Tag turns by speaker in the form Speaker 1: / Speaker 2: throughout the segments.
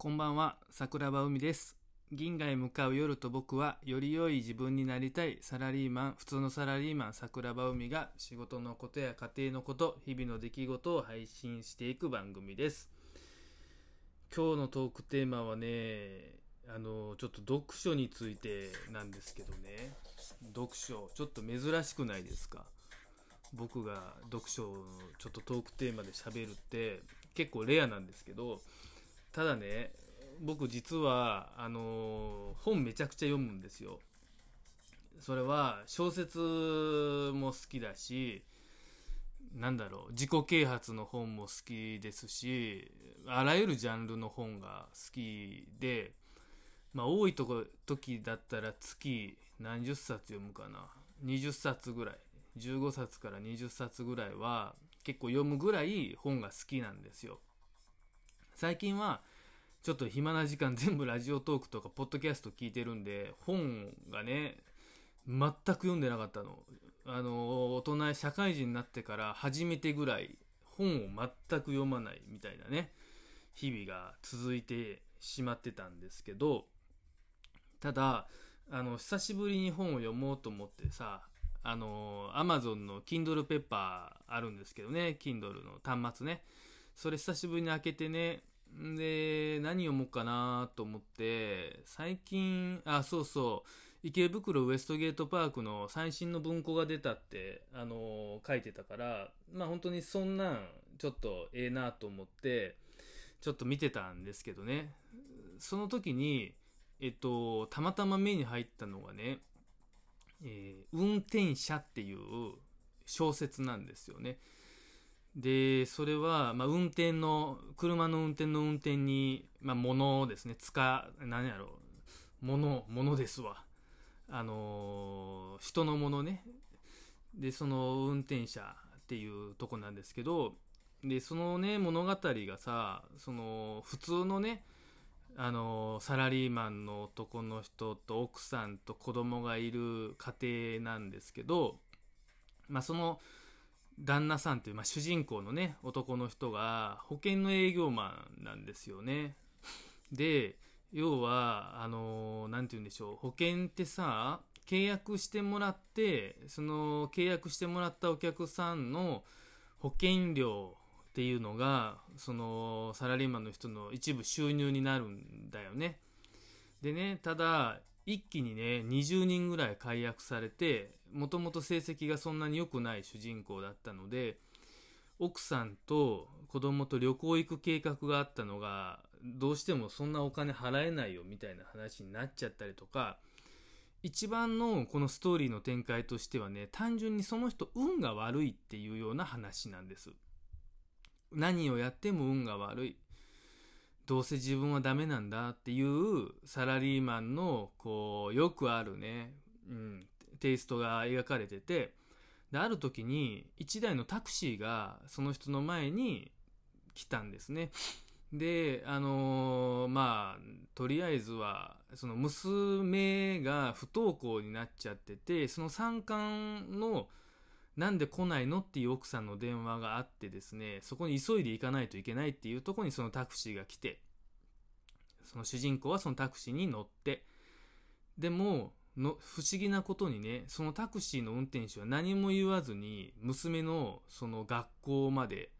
Speaker 1: こんばんは、桜庭海です。銀河へ向かう夜と僕は、より良い自分になりたいサラリーマン、普通のサラリーマン、桜庭海が仕事のことや家庭のこと、日々の出来事を配信していく番組です。今日のトークテーマはね、あの、ちょっと読書についてなんですけどね、読書、ちょっと珍しくないですか？僕が読書をちょっとトークテーマで喋るって結構レアなんですけど、ただね僕実はあの本めちゃくちゃ読むんですよ。それは小説も好きだしなんだろう自己啓発の本も好きですしあらゆるジャンルの本が好きでまあ多いとこ時だったら月何十冊読むかな。20冊ぐらい。15冊から20冊ぐらいは結構読むぐらい本が好きなんですよ。最近はちょっと暇な時間全部ラジオトークとかポッドキャスト聞いてるんで本がね全く読んでなかったの。あの大人社会人になってから初めてぐらい本を全く読まないみたいなね日々が続いてしまってたんですけどただあの久しぶりに本を読もうと思ってさあの Amazon の Kindle Pepper あるんですけどね Kindle の端末ね。それ久しぶりに開けてね。で何読もうかなと思って最近あそうそう。池袋ウエストゲートパークの最新の文庫が出たってあの書いてたからまあ本当にそんなんちょっとええなと思ってちょっと見てたんですけどね。その時にえっとたまたま目に入ったのがね「えー運転者」っていう小説なんですよね。でそれは、まあ、運転の車の運転の運転に、まあ、物ですね使何やろう物物ですわ。あのー人のものね。でその運転者っていうとこなんですけどでそのね物語がさその普通のねあのーサラリーマンの男の人と奥さんと子供がいる家庭なんですけどまあその旦那さんっていう、まあ、主人公のね男の人が保険の営業マンなんですよね。で要はあの何て言うんでしょう保険ってさ契約してもらってその契約してもらったお客さんの保険料っていうのがそのサラリーマンの人の一部収入になるんだよね。でねただ一気にね20人ぐらい解約されてもともと成績がそんなに良くない主人公だったので奥さんと子供と旅行行く計画があったのがどうしてもそんなお金払えないよみたいな話になっちゃったりとか一番のこのストーリーの展開としてはね単純にその人運が悪いっていうような話なんです。何をやっても運が悪い。どうせ自分はダメなんだっていうサラリーマンのこうよくあるね、うん、テイストが描かれててである時に1台のタクシーがその人の前に来たんですね。であのーまあとりあえずはその娘が不登校になっちゃっててその参観のなんで来ないの？っていう奥さんの電話があってですねそこに急いで行かないといけないっていうとこにそのタクシーが来てその主人公はそのタクシーに乗ってでもの不思議なことにねそのタクシーの運転手は何も言わずに娘のその学校まで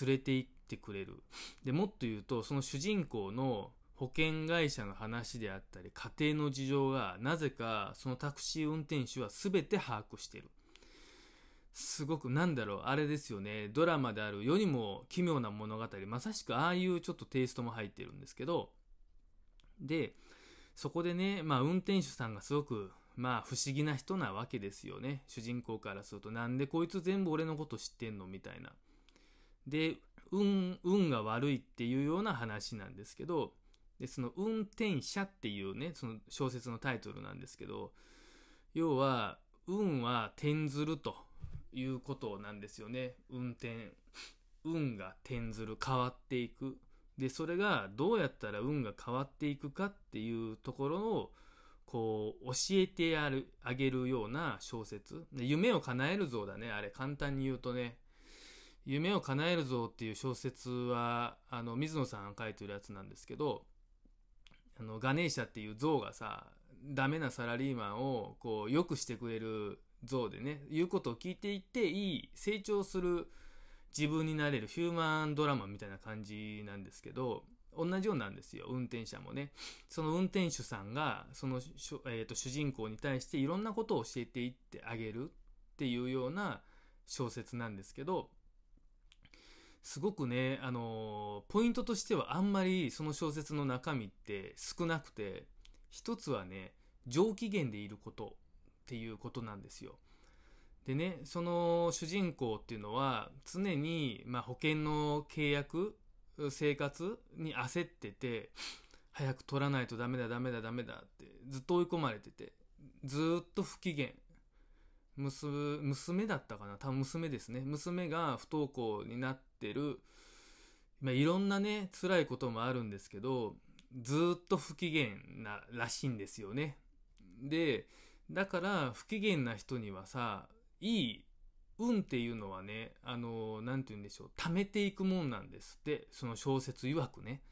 Speaker 1: 連れて行ってくれる。でもっと言うとその主人公の保険会社の話であったり家庭の事情がなぜかそのタクシー運転手は全て把握してる。すごくなんだろうあれですよね。ドラマである世にも奇妙な物語。まさしくああいうちょっとテイストも入ってるんですけど。でそこでね、まあ、運転手さんがすごくまあ不思議な人なわけですよね。主人公からするとなんでこいつ全部俺のこと知ってんのみたいな。で運運が悪いっていうような話なんですけど。でその運転者っていうねその小説のタイトルなんですけど。要は運は転ずると。いうことなんですよね。運転運が転ずる変わっていく。でそれがどうやったら運が変わっていくかっていうところをこう教えてやるあげるような小説。で夢を叶える像だねあれ。簡単に言うとね。夢を叶えるぞっていう小説は、あの、水野さんが書いてるやつなんですけど、あの、ガネーシャっていう像がさ、ダメなサラリーマンを、こう、良くしてくれる像でね、言うことを聞いていって、いい、成長する自分になれるヒューマンドラマみたいな感じなんですけど、同じようなんですよ、運転者もね。その運転手さんが、その、えーと主人公に対していろんなことを教えていってあげるっていうような小説なんですけど、すごくね、あの、ポイントとしてはあんまりその小説の中身って少なくて、一つはね、上機嫌でいることっていうことなんですよ。でね、その主人公っていうのは常に、まあ、保険の契約、生活に焦ってて、早く取らないとダメだダメだダメだってずっと追い込まれてて、ずっと不機嫌。娘、娘だったかな？多分娘ですね。娘が不登校になってる、まあ、いろんなね、辛いこともあるんですけど、ずっと不機嫌ならしいんですよね。で、だから不機嫌な人にはさ、いい運っていうのはね、あの、なんて言うんでしょう、貯めていくもんなんですって、その小説曰くね。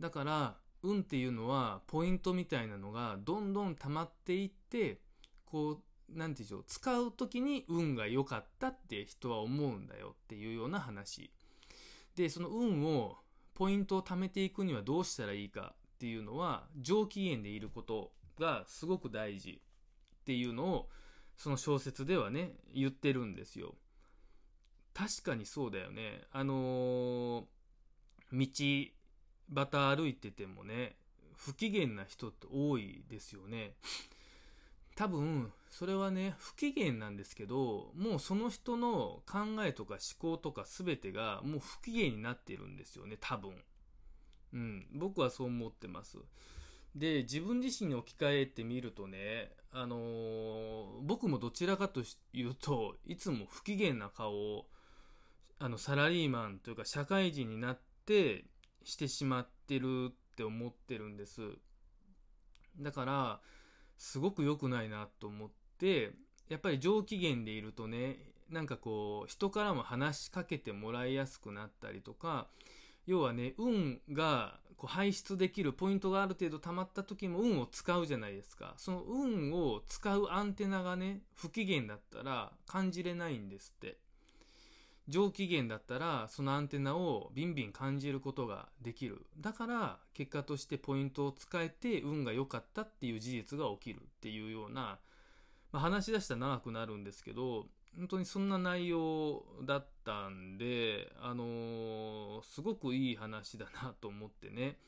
Speaker 1: だから、運っていうのは、ポイントみたいなのが、どんどん溜まっていって、こう、なんて言うんでしょう、使う時に運が良かったって人は思うんだよっていうような話。で、その運を、ポイントを貯めていくにはどうしたらいいかっていうのは、上機嫌でいることがすごく大事っていうのを、その小説ではね、言ってるんですよ。確かにそうだよね。あのー、道端歩いててもね、不機嫌な人って多いですよね。多分、それはね、不機嫌なんですけど、もうその人の考えとか思考とか全てがもう不機嫌になってるんですよね、多分。うん、僕はそう思ってます。で、自分自身に置き換えてみるとね、あのー、僕もどちらかというといつも不機嫌な顔を、あの、サラリーマンというか社会人になってしてしまってるって思ってるんです。だから、すごく良くないなと思って、やっぱり上機嫌でいるとね、なんかこう、人からも話しかけてもらいやすくなったりとか、要はね、運がこう排出できるポイントがある程度溜まった時も運を使うじゃないですか。その運を使うアンテナがね、不機嫌だったら感じれないんですって。上機嫌だったらそのアンテナをビンビン感じることができる。だから結果としてポイントを使えて運が良かったっていう事実が起きるっていうような、まあ、話し出したら長くなるんですけど、本当にそんな内容だったんで、あのー、すごくいい話だなと思ってね。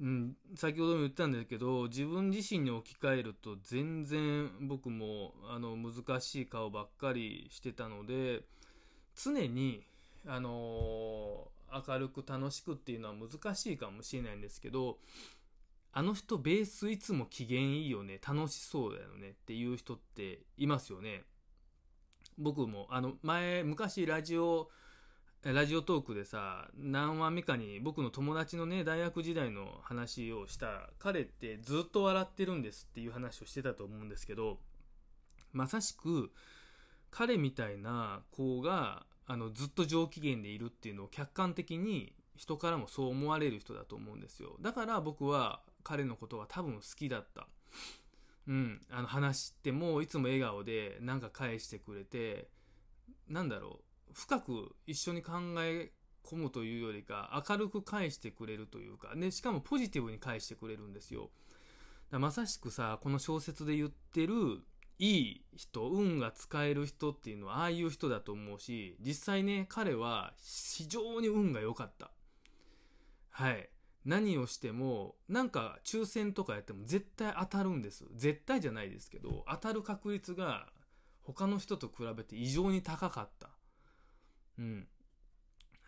Speaker 1: うん、先ほども言ったんですけど、自分自身に置き換えると全然僕もあの難しい顔ばっかりしてたので、常に、あのー、明るく楽しくっていうのは難しいかもしれないんですけど、あの人ベースいつも機嫌いいよね、楽しそうだよねっていう人っていますよね。僕も、あの、前、昔ラジオ、ラジオトークでさ、何話目かに僕の友達のね、大学時代の話をした、彼ってずっと笑ってるんですっていう話をしてたと思うんですけど、まさしく、彼みたいな子が、あの、ずっと上機嫌でいるっていうのを客観的に人からもそう思われる人だと思うんですよ。だから僕は彼のことが多分好きだった。うん、あの話してもいつも笑顔でなんか返してくれて、なんだろう、深く一緒に考え込むというよりか明るく返してくれるというか、ね、しかもポジティブに返してくれるんですよ。まさしくさ、この小説で言ってるいい人、運が使える人っていうのはああいう人だと思うし、実際ね、彼は非常に運が良かった。はい。何をしても、なんか抽選とかやっても絶対当たるんです。絶対じゃないですけど、当たる確率が他の人と比べて異常に高かった。うん。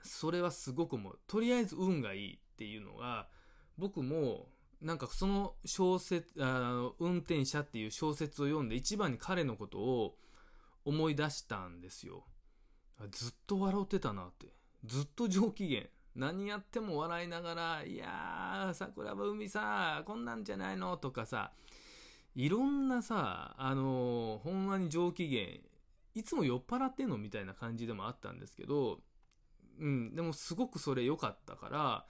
Speaker 1: それはすごく思う。とりあえず運がいいっていうのが、僕も、なんかその小説、あの、運転者っていう小説を読んで一番に彼のことを思い出したんですよ。ずっと笑ってたなって。ずっと上機嫌。何やっても笑いながら、いやー、桜庭海さ、こんなんじゃないのとかさ、いろんなさ、あのー、ほんまに上機嫌、いつも酔っ払ってんのみたいな感じでもあったんですけど、うん、でもすごくそれ良かったから、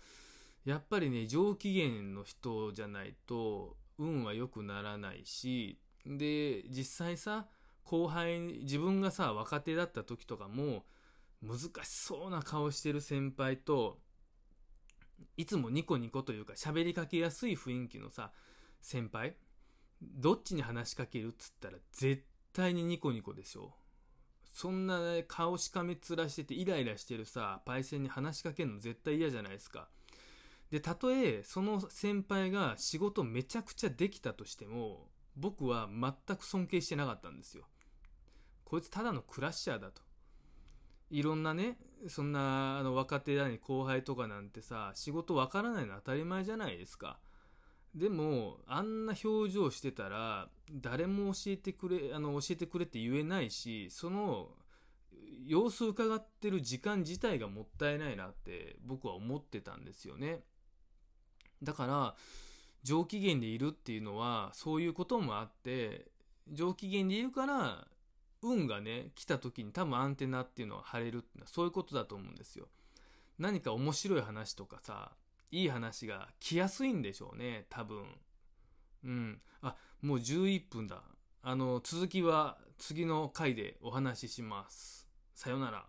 Speaker 1: やっぱりね、上機嫌の人じゃないと、運は良くならないし、で、実際さ、後輩、自分がさ、若手だった時とかも、難しそうな顔してる先輩と、いつもニコニコというか喋りかけやすい雰囲気のさ、先輩どっちに話しかけるっつったら絶対にニコニコでしょ。そんな、顔しかめ面しててイライラしてるさ、パイセンに話しかけるの絶対嫌じゃないですか。で、たとえその先輩が仕事めちゃくちゃできたとしても、僕は全く尊敬してなかったんですよ。こいつただのクラッシャーだと。いろんなね、そんなあの若手だに後輩とかなんてさ、仕事わからないの当たり前じゃないですか。でも、あんな表情してたら、誰も教えてくれ、あの、教えてくれって言えないし、その、様子を伺ってる時間自体がもったいないなって僕は思ってたんですよね。だから、上機嫌でいるっていうのは、そういうこともあって、上機嫌でいるから、運がね、来た時に多分アンテナっていうのは張れるってのはそういうことだと思うんですよ。何か面白い話とかさ、いい話が来やすいんでしょうね、多分。うん。あ、もう11分だ。あの、続きは次の回でお話しします。さよなら。